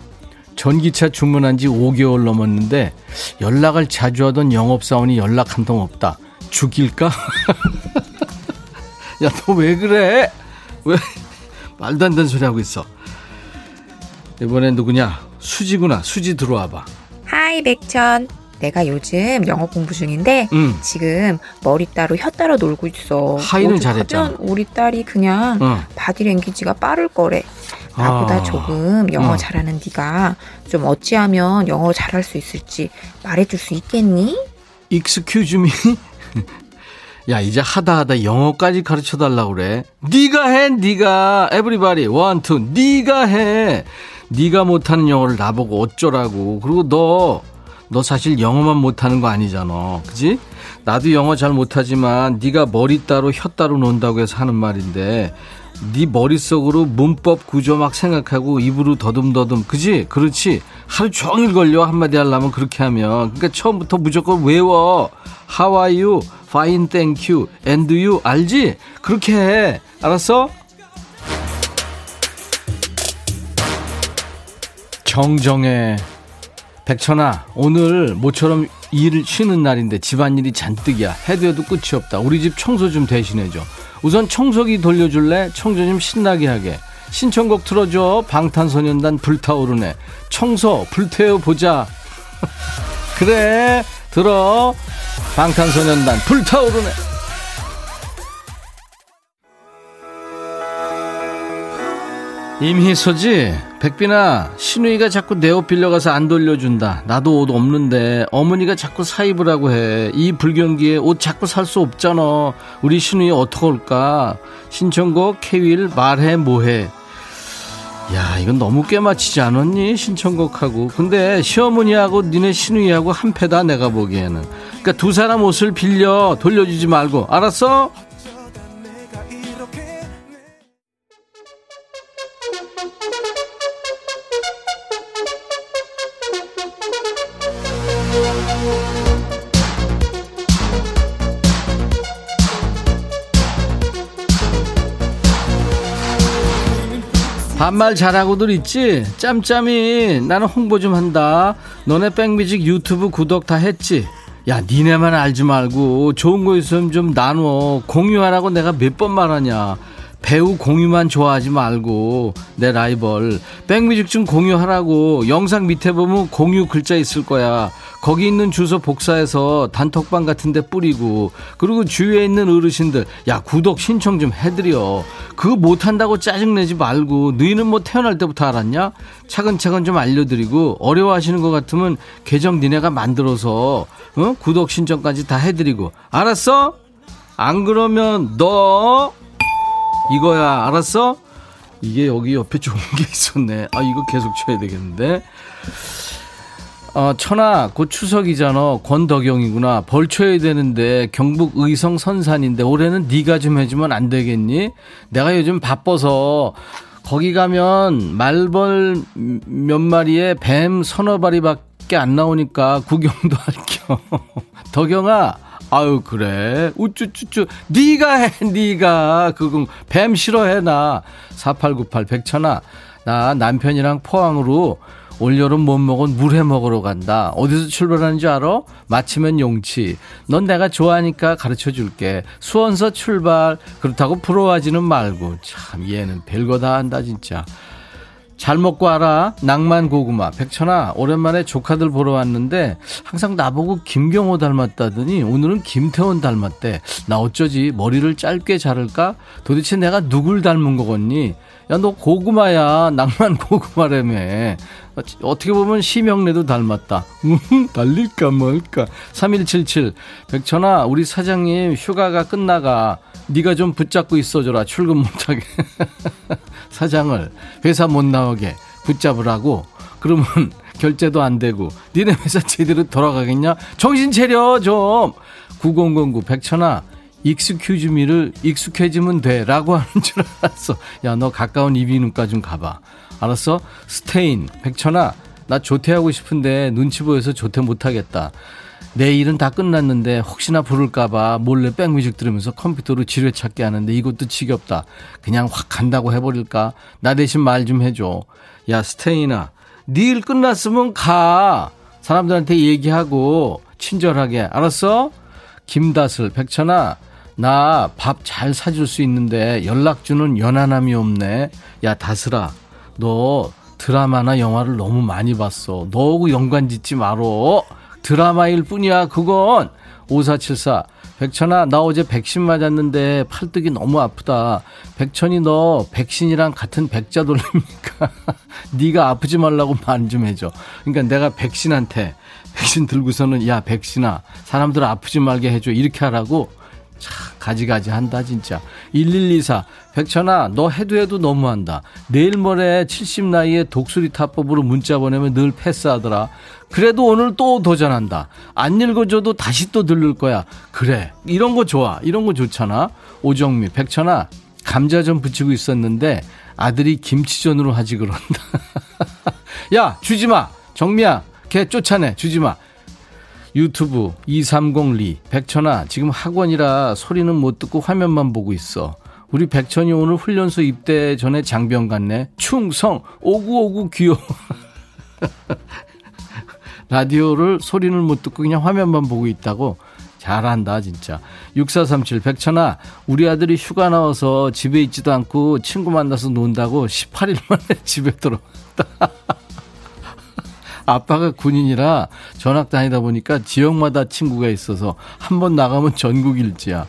전기차 주문한 지 5개월 넘었는데 연락을 자주 하던 영업사원이 연락 한 통 없다. 죽일까? 야, 너 왜 그래? 왜 말도 안 되는 소리 하고 있어? 이번엔 누구냐? 수지구나. 수지 들어와봐. Hi 백천. 내가 요즘 영어 공부 중인데 응. 지금 머리 따로 혀 따로 놀고 있어. Hi는 잘했잖아. 우리 딸이 그냥 응. body language가 빠를 거래. 나보다 아. 조금 영어 응. 잘하는 네가 좀 어찌하면 영어 잘할 수 있을지 말해줄 수 있겠니? Excuse me? 야 이제 하다 하다 영어까지 가르쳐 달라고 그래. 네가 해, 네가. Everybody one two. 네가 해. 네가 못하는 영어를 나보고 어쩌라고. 그리고 너, 너 사실 영어만 못하는 거 아니잖아. 그지? 나도 영어 잘 못하지만 네가 머리 따로 혀 따로 논다고 해서 하는 말인데 네 머릿속으로 문법 구조 막 생각하고 입으로 더듬더듬 그지? 그렇지 하루 종일 걸려 한마디 하려면 그렇게 하면 그러니까 처음부터 무조건 외워 How are you? Fine, thank you. And you? 알지? 그렇게 해 알았어? 정정해 백천아 오늘 모처럼 일 쉬는 날인데 집안일이 잔뜩이야 해도 해도 끝이 없다 우리 집 청소 좀 대신해줘 우선 청소기 돌려줄래 청소 좀 신나게 하게 신청곡 틀어줘. 방탄소년단 불타오르네. 청소 불태워 보자. 그래 들어. 방탄소년단 불타오르네. 임희소지 백빈아 신우이가 자꾸 내 옷 빌려가서 안 돌려준다. 나도 옷 없는데 어머니가 자꾸 사 입으라고 해 이 불경기에 옷 자꾸 살 수 없잖아. 우리 신우이 어떡할까? 신청곡 케윌 말해 뭐해 야 이건 너무 깨맞히지 않았니? 신청곡하고. 근데 시어머니하고 니네 신우이하고 한 패다 내가 보기에는. 그러니까 두 사람 옷을 빌려 돌려주지 말고. 알았어? 반말 잘하고들 있지? 짬짬이. 나는 홍보 좀 한다. 너네 백뮤직 유튜브 구독 다 했지? 야 니네만 알지 말고 좋은 거 있으면 좀 나눠. 공유하라고 내가 몇 번 말하냐. 배우 공유만 좋아하지 말고. 내 라이벌. 백뮤직 좀 공유하라고. 영상 밑에 보면 공유 글자 있을 거야 거기 있는 주소 복사해서 단톡방 같은 데 뿌리고 그리고 주위에 있는 어르신들 야 구독 신청 좀 해드려 그거 못한다고 짜증내지 말고 너희는 뭐 태어날 때부터 알았냐 차근차근 좀 알려드리고 어려워하시는 것 같으면 계정 니네가 만들어서 어? 구독 신청까지 다 해드리고 알았어? 안 그러면 너 이거야 알았어? 이게 여기 옆에 좋은 게 있었네 아 이거 계속 쳐야 되겠는데 어, 천하 곧 추석이잖아. 권덕영이구나. 벌쳐야 되는데 경북 의성 선산인데 올해는 네가 좀 해주면 안 되겠니? 내가 요즘 바빠서 거기 가면 말벌 몇 마리에 뱀 서너 마리밖에 안 나오니까 구경도 할겸. 덕영아, 아유 그래 우쭈쭈쭈 네가 해 네가 그거 뱀 싫어해 나 4898 백천아 나 남편이랑 포항으로 올여름 못 먹은 물회 먹으러 간다. 어디서 출발하는지 알아? 마치면 용치. 넌 내가 좋아하니까 가르쳐 줄게. 수원서 출발. 그렇다고 부러워하지는 말고. 참, 얘는 별거 다 한다, 진짜. 잘 먹고 알아. 낭만 고구마. 백천아, 오랜만에 조카들 보러 왔는데 항상 나보고 김경호 닮았다더니 오늘은 김태원 닮았대. 나 어쩌지? 머리를 짧게 자를까? 도대체 내가 누굴 닮은 거겠니? 야, 너 고구마야. 낭만 고구마라며. 어떻게 보면 심영래도 닮았다. 달릴까 말까. 3177. 백천아, 우리 사장님 휴가가 끝나가. 네가 좀 붙잡고 있어줘라. 출근 못하게. 사장을 회사 못 나오게 붙잡으라고. 그러면 결제도 안 되고 니네 회사 제대로 돌아가겠냐? 정신 차려 좀. 9009 백천아 익숙해지미를 익숙해지면 돼라고 하는 줄 알았어. 야 너 가까운 이비인후과 좀 가봐. 알았어? 스테인 백천아 나 조퇴하고 싶은데 눈치 보여서 조퇴 못하겠다. 내 일은 다 끝났는데 혹시나 부를까봐 몰래 백뮤직 들으면서 컴퓨터로 지뢰 찾기 하는데 이것도 지겹다. 그냥 확 간다고 해버릴까? 나 대신 말 좀 해줘. 야 스테인아 네일 끝났으면 가. 사람들한테 얘기하고 친절하게 알았어? 김다슬 백천아 나 밥 잘 사줄 수 있는데 연락 주는 연하남이 없네. 야 다슬아 너 드라마나 영화를 너무 많이 봤어. 너하고 연관 짓지 말어. 드라마일 뿐이야, 그건. 5474. 백천아, 나 어제 백신 맞았는데 팔뚝이 너무 아프다. 백천이 너 백신이랑 같은 백자 돌립니까? 네가 아프지 말라고 말 좀 해줘. 그러니까 내가 백신한테 백신 들고서는 야 백신아 사람들 아프지 말게 해줘 이렇게 하라고 참 가지가지 한다 진짜. 1124 백천아 너 해도 해도 너무한다. 내일 모레 70 나이에 독수리 타법으로 문자 보내면 늘 패스하더라. 그래도 오늘 또 도전한다. 안 읽어줘도 다시 또 들를 거야. 그래. 이런 거 좋아. 이런 거 좋잖아. 오정미 백천아 감자전 부치고 있었는데 아들이 김치전으로 하지 그런다. 야 주지마. 정미야 걔 쫓아내. 주지마 유튜브 230리 백천아 지금 학원이라 소리는 못 듣고 화면만 보고 있어. 우리 백천이 오늘 훈련소 입대 전에 장병 같네. 충성 오구오구 귀여워. 라디오를 소리는 못 듣고 그냥 화면만 보고 있다고 잘한다 진짜 6437 백천아 우리 아들이 휴가 나와서 집에 있지도 않고 친구 만나서 논다고 18일 만에 집에 들어왔다 아빠가 군인이라 전학 다니다 보니까 지역마다 친구가 있어서 한 번 나가면 전국 일지야.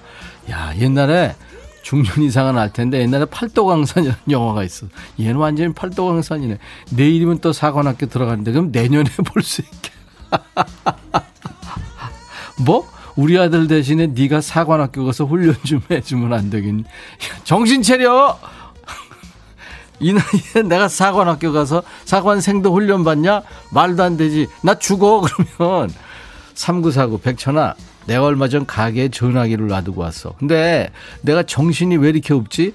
야, 옛날에 중년 이상은 알 텐데 옛날에 팔도강산이라는 영화가 있어. 얘는 완전히 팔도강산이네. 내일이면 또 사관학교 들어가는데 그럼 내년에 볼 수 있게. 뭐? 우리 아들 대신에 네가 사관학교 가서 훈련 좀 해주면 안 되겠니? 정신 차려! 이 나이에 내가 사관학교 가서 사관생도 훈련 받냐? 말도 안 되지. 나 죽어. 그러면 3949 백천아 내가 얼마 전 가게에 전화기를 놔두고 왔어. 근데 내가 정신이 왜 이렇게 없지?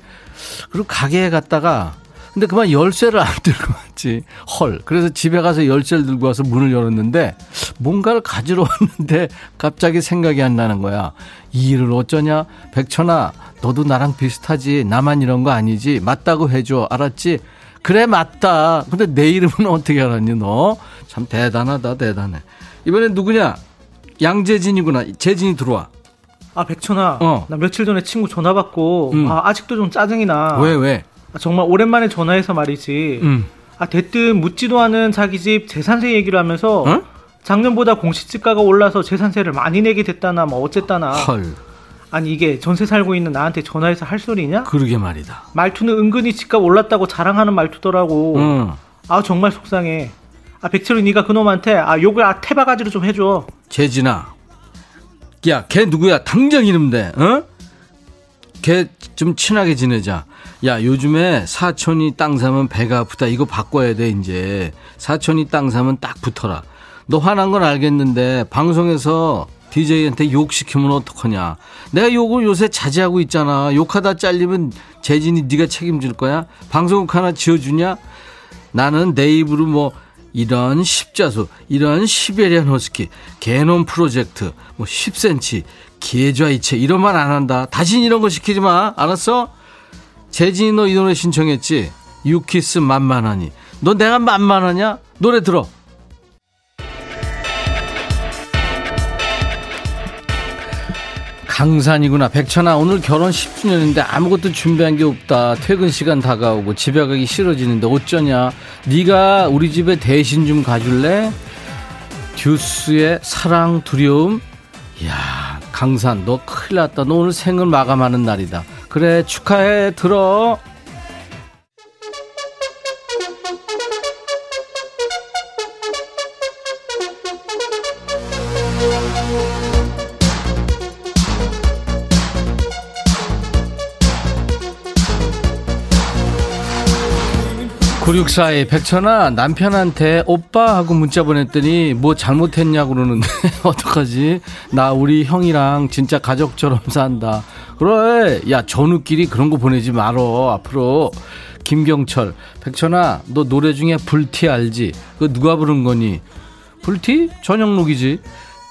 그리고 가게에 갔다가 근데 그만 열쇠를 안 들고 왔지. 헐. 그래서 집에 가서 열쇠를 들고 와서 문을 열었는데 뭔가를 가지러 왔는데 갑자기 생각이 안 나는 거야. 이 일을 어쩌냐? 백천아, 너도 나랑 비슷하지. 나만 이런 거 아니지. 맞다고 해줘. 알았지? 그래, 맞다. 근데 내 이름은 어떻게 알았니, 너? 참 대단하다, 대단해. 이번엔 누구냐? 양재진이구나. 재진이 들어와. 아, 백천아. 어. 나 며칠 전에 친구 전화 받고, 음. 아, 아직도 좀 짜증이 나. 왜, 왜? 아, 정말 오랜만에 전화해서 말이지. 음. 아 대뜸 묻지도 않은 자기 집 재산세 얘기를 하면서 어? 작년보다 공시지가가 올라서 재산세를 많이 내게 됐다나 뭐 어쨌다나. 헐. 아니 이게 전세 살고 있는 나한테 전화해서 할 소리냐? 그러게 말이다. 말투는 은근히 집값 올랐다고 자랑하는 말투더라고. 음. 아 정말 속상해. 아 백철이 네가 그놈한테 아 욕을 아 태바가지로 좀 해줘. 재진아. 야, 걔 누구야? 당장 이름 대. 어? 걔 좀 친하게 지내자. 야, 요즘에 사촌이 땅 사면 배가 아프다. 이거 바꿔야 돼, 이제. 사촌이 땅 사면 딱 붙어라. 너 화난 건 알겠는데, 방송에서 DJ한테 욕 시키면 어떡하냐. 내가 욕을 요새 자제하고 있잖아. 욕하다 잘리면 재진이 네가 책임질 거야? 방송국 하나 지어주냐? 나는 내 입으로 뭐, 이런 십자수, 이런 시베리안 허스키, 개놈 프로젝트, 뭐 10cm, 계좌이체 이런 말 안 한다. 다신 이런 거 시키지 마. 알았어? 재진이 너 이 노래 신청했지? 유키스 만만하니. 너 내가 만만하냐? 노래 들어. 강산이구나. 백천아, 오늘 결혼 10주년인데 아무것도 준비한 게 없다. 퇴근 시간 다가오고 집에 가기 싫어지는데 어쩌냐. 네가 우리 집에 대신 좀 가줄래? 듀스의 사랑 두려움. 이야, 강산, 너 큰일 났다. 너 오늘 생을 마감하는 날이다. 그래, 축하해. 들어. 9642 백천아 남편한테 오빠 하고 문자 보냈더니 뭐 잘못했냐고 그러는데 어떡하지? 나 우리 형이랑 진짜 가족처럼 산다. 그래 야 전우끼리 그런 거 보내지 말어 앞으로. 김경철 백천아 너 노래 중에 불티 알지? 그 누가 부른 거니? 불티? 전영록이지.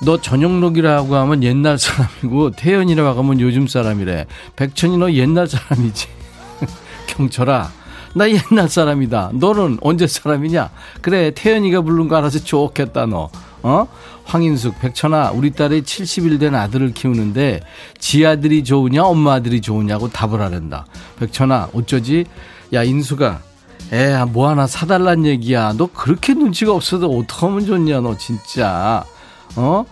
너 전영록이라고 하면 옛날 사람이고 태연이라고 하면 요즘 사람이래. 백천이 너 옛날 사람이지. 경철아 나 옛날 사람이다. 너는 언제 사람이냐? 그래, 태연이가 부른 거 알아서 좋겠다, 너. 어? 황인숙, 백천아, 우리 딸이 70일 된 아들을 키우는데, 지 아들이 좋으냐, 엄마 아들이 좋으냐고 답을 하란다. 백천아, 어쩌지? 야, 인수가, 에, 뭐 하나 사달란 얘기야. 너 그렇게 눈치가 없어도 어떡하면 좋냐, 너 진짜. 어?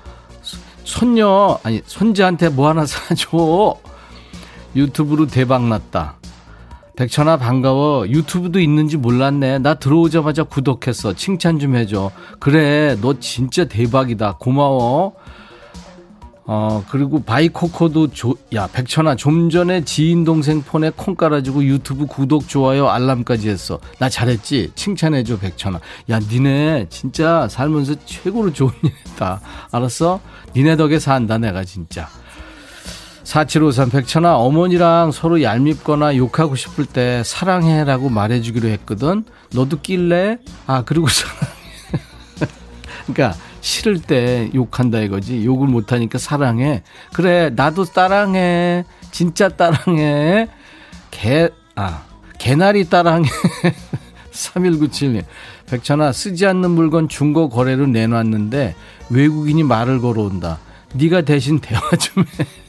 손녀, 아니, 손자한테 뭐 하나 사줘. 유튜브로 대박 났다. 백천아 반가워. 유튜브도 있는지 몰랐네. 나 들어오자마자 구독했어. 칭찬 좀 해줘. 그래, 너 진짜 대박이다. 고마워. 어, 그리고 바이코코도 조, 야, 백천아, 좀 전에 지인 동생 폰에 콩 깔아주고 유튜브 구독, 좋아요, 알람까지 했어. 나 잘했지? 칭찬해줘, 백천아. 야, 니네 진짜 살면서 최고로 좋은 일 했다. 알았어? 니네 덕에 산다, 내가 진짜. 4753 백천아 어머니랑 서로 얄밉거나 욕하고 싶을 때 사랑해라고 말해주기로 했거든. 너도 낄래? 아 그리고 사랑해. 그러니까 싫을 때 욕한다 이거지. 욕을 못하니까 사랑해. 그래 나도 따랑해. 진짜 따랑해. 개 아 개나리 따랑해. 3197님. 백천아 쓰지 않는 물건 중고 거래로 내놨는데 외국인이 말을 걸어온다. 네가 대신 대화 좀 해.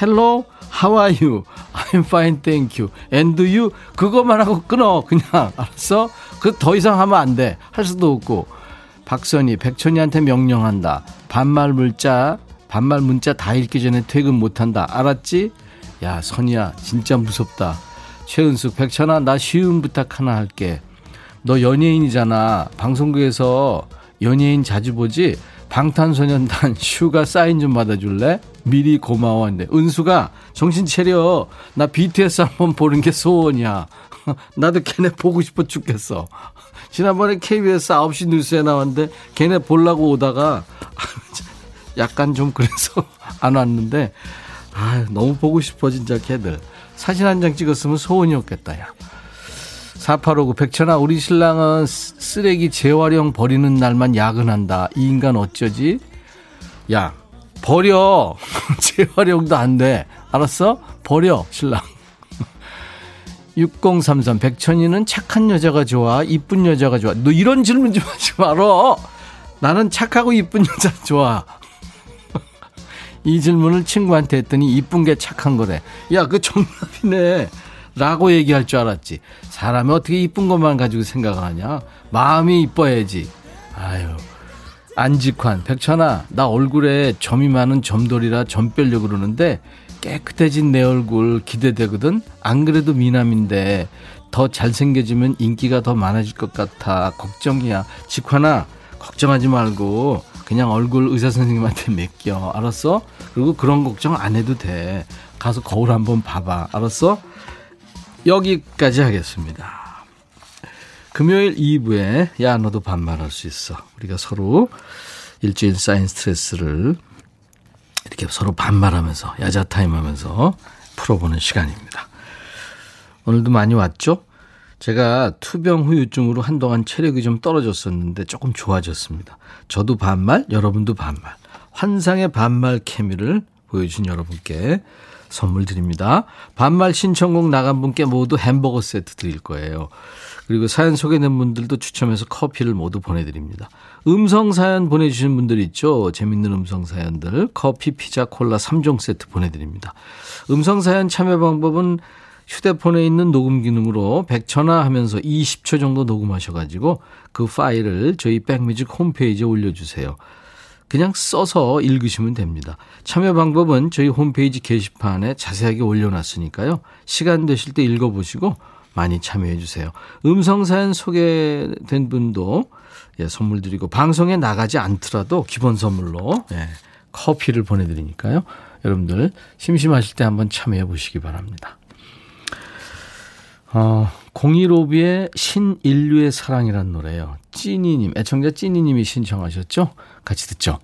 Hello, how are you? I'm fine, thank you. And you? 그것만 하고 끊어. 그냥. 알았어? 그 더 이상 하면 안 돼. 할 수도 없고. 박선희, 백천이한테 명령한다. 반말 문자, 반말 문자 다 읽기 전에 퇴근 못한다. 알았지? 야, 선이야, 진짜 무섭다. 최은숙, 백천아, 나 쉬운 부탁 하나 할게. 너 연예인이잖아. 방송국에서 연예인 자주 보지? 방탄소년단 슈가 사인 좀 받아줄래? 미리 고마워. 근데 은숙아 정신 차려. 나 BTS 한번 보는 게 소원이야. 나도 걔네 보고 싶어 죽겠어. 지난번에 KBS 9시 뉴스에 나왔는데 걔네 보려고 오다가 약간 좀 그래서 안 왔는데 아 너무 보고 싶어 진짜 걔들. 사진 한 장 찍었으면 소원이었겠다 야. 4859 백천아 우리 신랑은 쓰레기 재활용 버리는 날만 야근한다. 이 인간 어쩌지? 야 버려 재활용도 안 돼. 알았어? 버려 신랑. 6033 백천이는 착한 여자가 좋아 이쁜 여자가 좋아 너 이런 질문 좀 하지 말어 나는 착하고 이쁜 여자 좋아 이 질문을 친구한테 했더니 이쁜 게 착한 거래 야 그 정답이네 라고 얘기할 줄 알았지. 사람이 어떻게 이쁜 것만 가지고 생각을 하냐? 마음이 이뻐야지. 아유. 안직환, 백천아, 나 얼굴에 점이 많은 점돌이라 점 빼려고 그러는데 깨끗해진 내 얼굴 기대되거든? 안 그래도 미남인데 더 잘생겨지면 인기가 더 많아질 것 같아. 걱정이야. 직환아, 걱정하지 말고 그냥 얼굴 의사 선생님한테 맡겨. 알았어? 그리고 그런 걱정 안 해도 돼. 가서 거울 한번 봐봐. 알았어? 여기까지 하겠습니다. 금요일 2부에 야 너도 반말할 수 있어. 우리가 서로 일주일 쌓인 스트레스를 이렇게 서로 반말하면서 야자 타임 하면서 풀어보는 시간입니다. 오늘도 많이 왔죠? 제가 투병 후유증으로 한동안 체력이 좀 떨어졌었는데 조금 좋아졌습니다. 저도 반말, 여러분도 반말. 환상의 반말 케미를 보여주신 여러분께 선물 드립니다. 반말 신청곡 나간 분께 모두 햄버거 세트 드릴 거예요. 그리고 사연 소개된 분들도 추첨해서 커피를 모두 보내드립니다. 음성 사연 보내주신 분들 있죠? 재밌는 음성 사연들. 커피, 피자, 콜라 3종 세트 보내드립니다. 음성 사연 참여 방법은 휴대폰에 있는 녹음 기능으로 100초나 하면서 20초 정도 녹음하셔가지고 그 파일을 저희 백뮤직 홈페이지에 올려주세요. 그냥 써서 읽으시면 됩니다. 참여 방법은 저희 홈페이지 게시판에 자세하게 올려놨으니까요. 시간 되실 때 읽어보시고 많이 참여해 주세요. 음성사연 소개된 분도 예, 선물 드리고 방송에 나가지 않더라도 기본 선물로 예, 커피를 보내드리니까요. 여러분들 심심하실 때 한번 참여해 보시기 바랍니다. 어, 015B의 신인류의 사랑이란 노래요. 찐이님, 애청자 찐이님이 신청하셨죠? 같이 듣죠.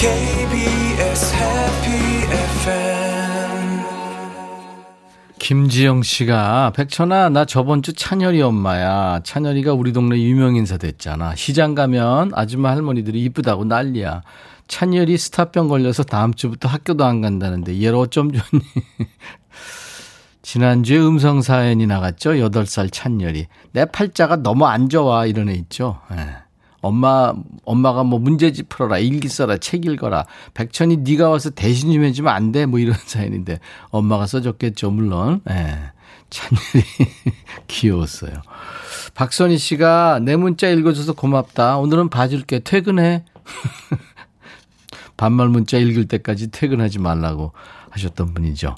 KBS 해피 FM 김지영 씨가 백천아 나 저번 주 찬열이 엄마야. 찬열이가 우리 동네 유명 인사 됐잖아. 시장 가면 아줌마 할머니들이 이쁘다고 난리야. 찬열이 스타병 걸려서 다음 주부터 학교도 안 간다는데 얘를 어쩜 좋니? 지난주에 음성 사연이 나갔죠. 8살 찬열이. 내 팔자가 너무 안 좋아 이런 애 있죠. 예. 엄마 엄마가 뭐 문제집 풀어라 일기 써라 책 읽어라. 백천이 네가 와서 대신 좀 해주면 안 돼? 뭐 이런 사연인데 엄마가 써줬겠죠 물론. 예. 찬열이 귀여웠어요. 박선희 씨가 내 문자 읽어줘서 고맙다. 오늘은 봐줄게. 퇴근해. 반말 문자 읽을 때까지 퇴근하지 말라고 하셨던 분이죠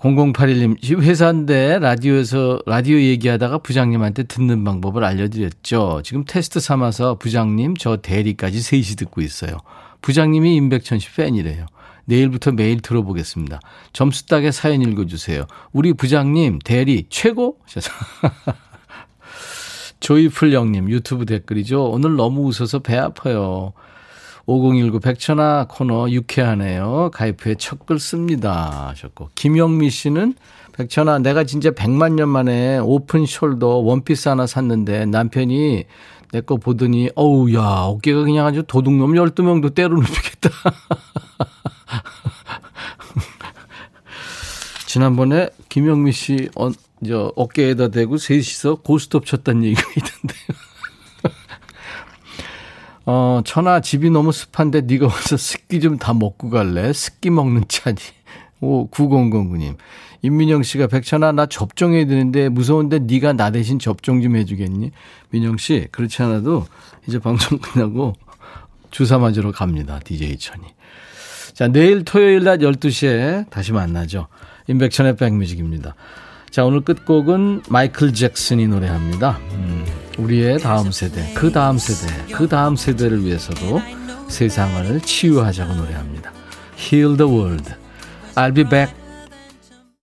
0081님, 회사인데 라디오에서, 라디오 얘기하다가 부장님한테 듣는 방법을 알려드렸죠. 지금 테스트 삼아서 부장님, 저 대리까지 셋이 듣고 있어요. 부장님이 임백천 씨 팬이래요. 내일부터 매일 들어보겠습니다. 점수 따게 사연 읽어주세요. 우리 부장님, 대리, 최고? 조이풀 영님, 유튜브 댓글이죠. 오늘 너무 웃어서 배 아파요. 5019 백천아 코너 유쾌하네요. 가입 후에 첫 글 씁니다. 하셨고. 김영미 씨는 백천아 내가 진짜 100만 년 만에 open shoulder 원피스 하나 샀는데 남편이 내 거 보더니 어우 야 어깨가 그냥 아주 도둑놈 12명도 때려 눕히겠다. 지난번에 김영미 씨 어, 저 어깨에다 대고 셋이서 고스톱 쳤다는 얘기가 있던데요. 어, 천아 집이 너무 습한데 네가 와서 습기 좀 다 먹고 갈래? 습기 먹는 차지. 오, 9009님. 임민영 씨가 백천아 나 접종해야 되는데 무서운데 네가 나 대신 접종 좀 해주겠니? 민영 씨 그렇지 않아도 이제 방송 끝나고 주사 맞으러 갑니다. DJ 천이. 자 내일 토요일 낮 12시에 다시 만나죠. 임백천의 백뮤직입니다. 자 오늘 끝곡은 마이클 잭슨이 노래합니다. 음. 우리의 다음 세대, 그 다음 세대, 그 다음 세대를 위해서도 세상을 치유하자고 노래합니다. Heal the world. I'll be back.